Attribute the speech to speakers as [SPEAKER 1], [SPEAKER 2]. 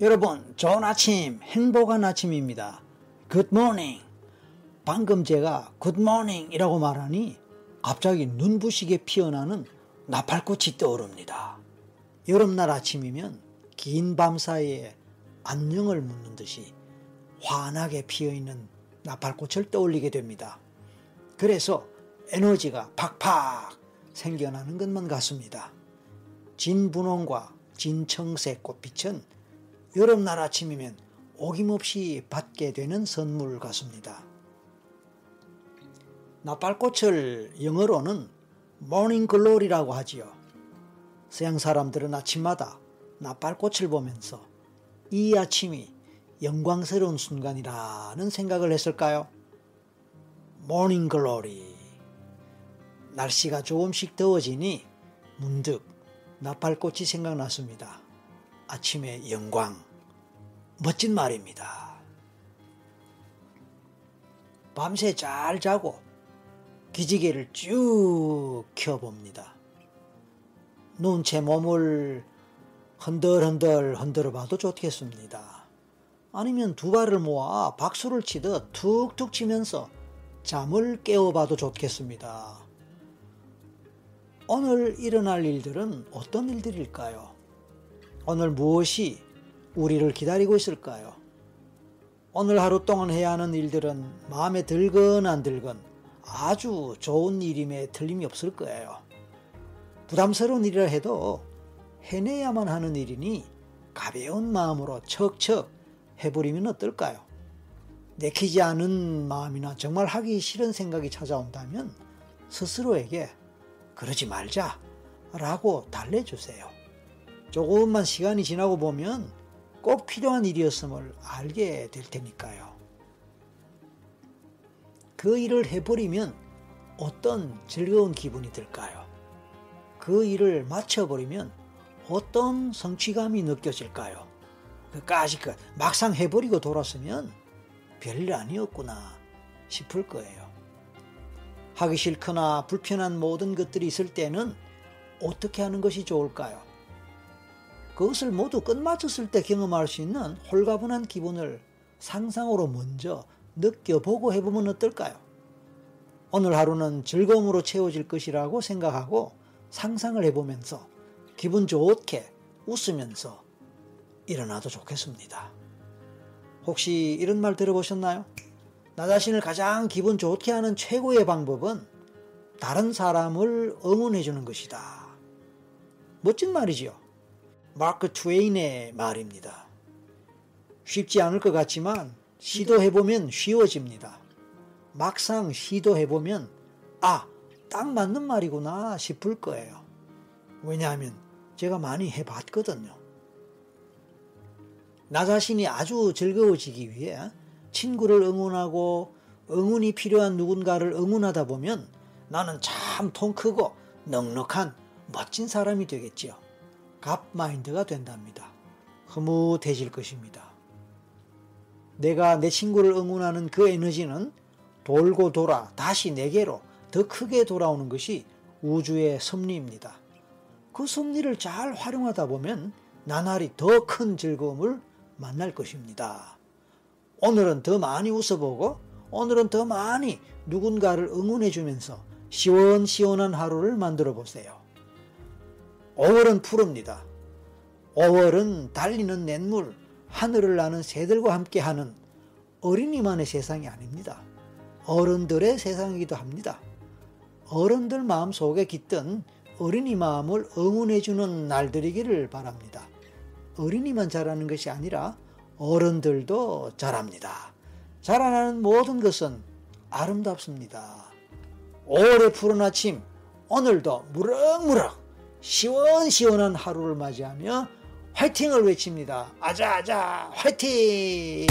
[SPEAKER 1] 여러분, 좋은 아침, 행복한 아침입니다. Good morning. 방금 제가 good morning 이라고 말하니 갑자기 눈부시게 피어나는 나팔꽃이 떠오릅니다. 여름날 아침이면 긴 밤 사이에 안녕을 묻는 듯이 환하게 피어있는 나팔꽃을 떠올리게 됩니다. 그래서 에너지가 팍팍 생겨나는 것만 같습니다. 진분홍과 진청색 꽃빛은 여름날 아침이면 어김없이 받게 되는 선물 같습니다. 나팔꽃을 영어로는 morning glory라고 하지요. 서양 사람들은 아침마다 나팔꽃을 보면서 이 아침이 영광스러운 순간이라는 생각을 했을까요? Morning glory. 날씨가 조금씩 더워지니 문득 나팔꽃이 생각났습니다. 아침의 영광. 멋진 말입니다. 밤새 잘 자고 기지개를 쭉 켜봅니다. 눈채 몸을 흔들흔들 흔들어 봐도 좋겠습니다. 아니면 두 발을 모아 박수를 치듯 툭툭 치면서 잠을 깨워봐도 좋겠습니다. 오늘 일어날 일들은 어떤 일들일까요? 오늘 무엇이 우리를 기다리고 있을까요? 오늘 하루 동안 해야 하는 일들은 마음에 들건 안 들건 아주 좋은 일임에 틀림이 없을 거예요. 부담스러운 일이라 해도 해내야만 하는 일이니 가벼운 마음으로 척척 해버리면 어떨까요? 내키지 않은 마음이나 정말 하기 싫은 생각이 찾아온다면 스스로에게 그러지 말자 라고 달래주세요. 조금만 시간이 지나고 보면 꼭 필요한 일이었음을 알게 될 테니까요. 그 일을 해버리면 어떤 즐거운 기분이 들까요? 그 일을 마쳐버리면 어떤 성취감이 느껴질까요? 그까지 그 막상 해버리고 돌았으면 별일 아니었구나 싶을 거예요. 하기 싫거나 불편한 모든 것들이 있을 때는 어떻게 하는 것이 좋을까요? 그것을 모두 끝마쳤을 때 경험할 수 있는 홀가분한 기분을 상상으로 먼저 느껴보고 해보면 어떨까요? 오늘 하루는 즐거움으로 채워질 것이라고 생각하고 상상을 해보면서 기분 좋게 웃으면서 일어나도 좋겠습니다. 혹시 이런 말 들어보셨나요? 나 자신을 가장 기분 좋게 하는 최고의 방법은 다른 사람을 응원해 주는 것이다. 멋진 말이지요. 마크 트웨인의 말입니다. 쉽지 않을 것 같지만 시도해보면 쉬워집니다. 막상 시도해보면 아, 딱 맞는 말이구나 싶을 거예요. 왜냐하면 제가 많이 해봤거든요. 나 자신이 아주 즐거워지기 위해 친구를 응원하고 응원이 필요한 누군가를 응원하다 보면 나는 참 통 크고 넉넉한 멋진 사람이 되겠지요. 갑 마인드가 된답니다. 흐뭇해질 것입니다. 내가 내 친구를 응원하는 그 에너지는 돌고 돌아 다시 내게로 더 크게 돌아오는 것이 우주의 섭리입니다. 그 섭리를 잘 활용하다 보면 나날이 더 큰 즐거움을 만날 것입니다. 오늘은 더 많이 웃어보고 오늘은 더 많이 누군가를 응원해주면서 시원시원한 하루를 만들어 보세요. 5월은 푸릅니다. 5월은 달리는 냇물, 하늘을 나는 새들과 함께하는 어린이만의 세상이 아닙니다. 어른들의 세상이기도 합니다. 어른들 마음 속에 깃든 어린이 마음을 응원해주는 날들이기를 바랍니다. 어린이만 잘하는 것이 아니라 어른들도 잘합니다. 자라나는 모든 것은 아름답습니다. 5월의 푸른 아침, 오늘도 무럭무럭 시원시원한 하루를 맞이하며 화이팅을 외칩니다. 아자아자 화이팅!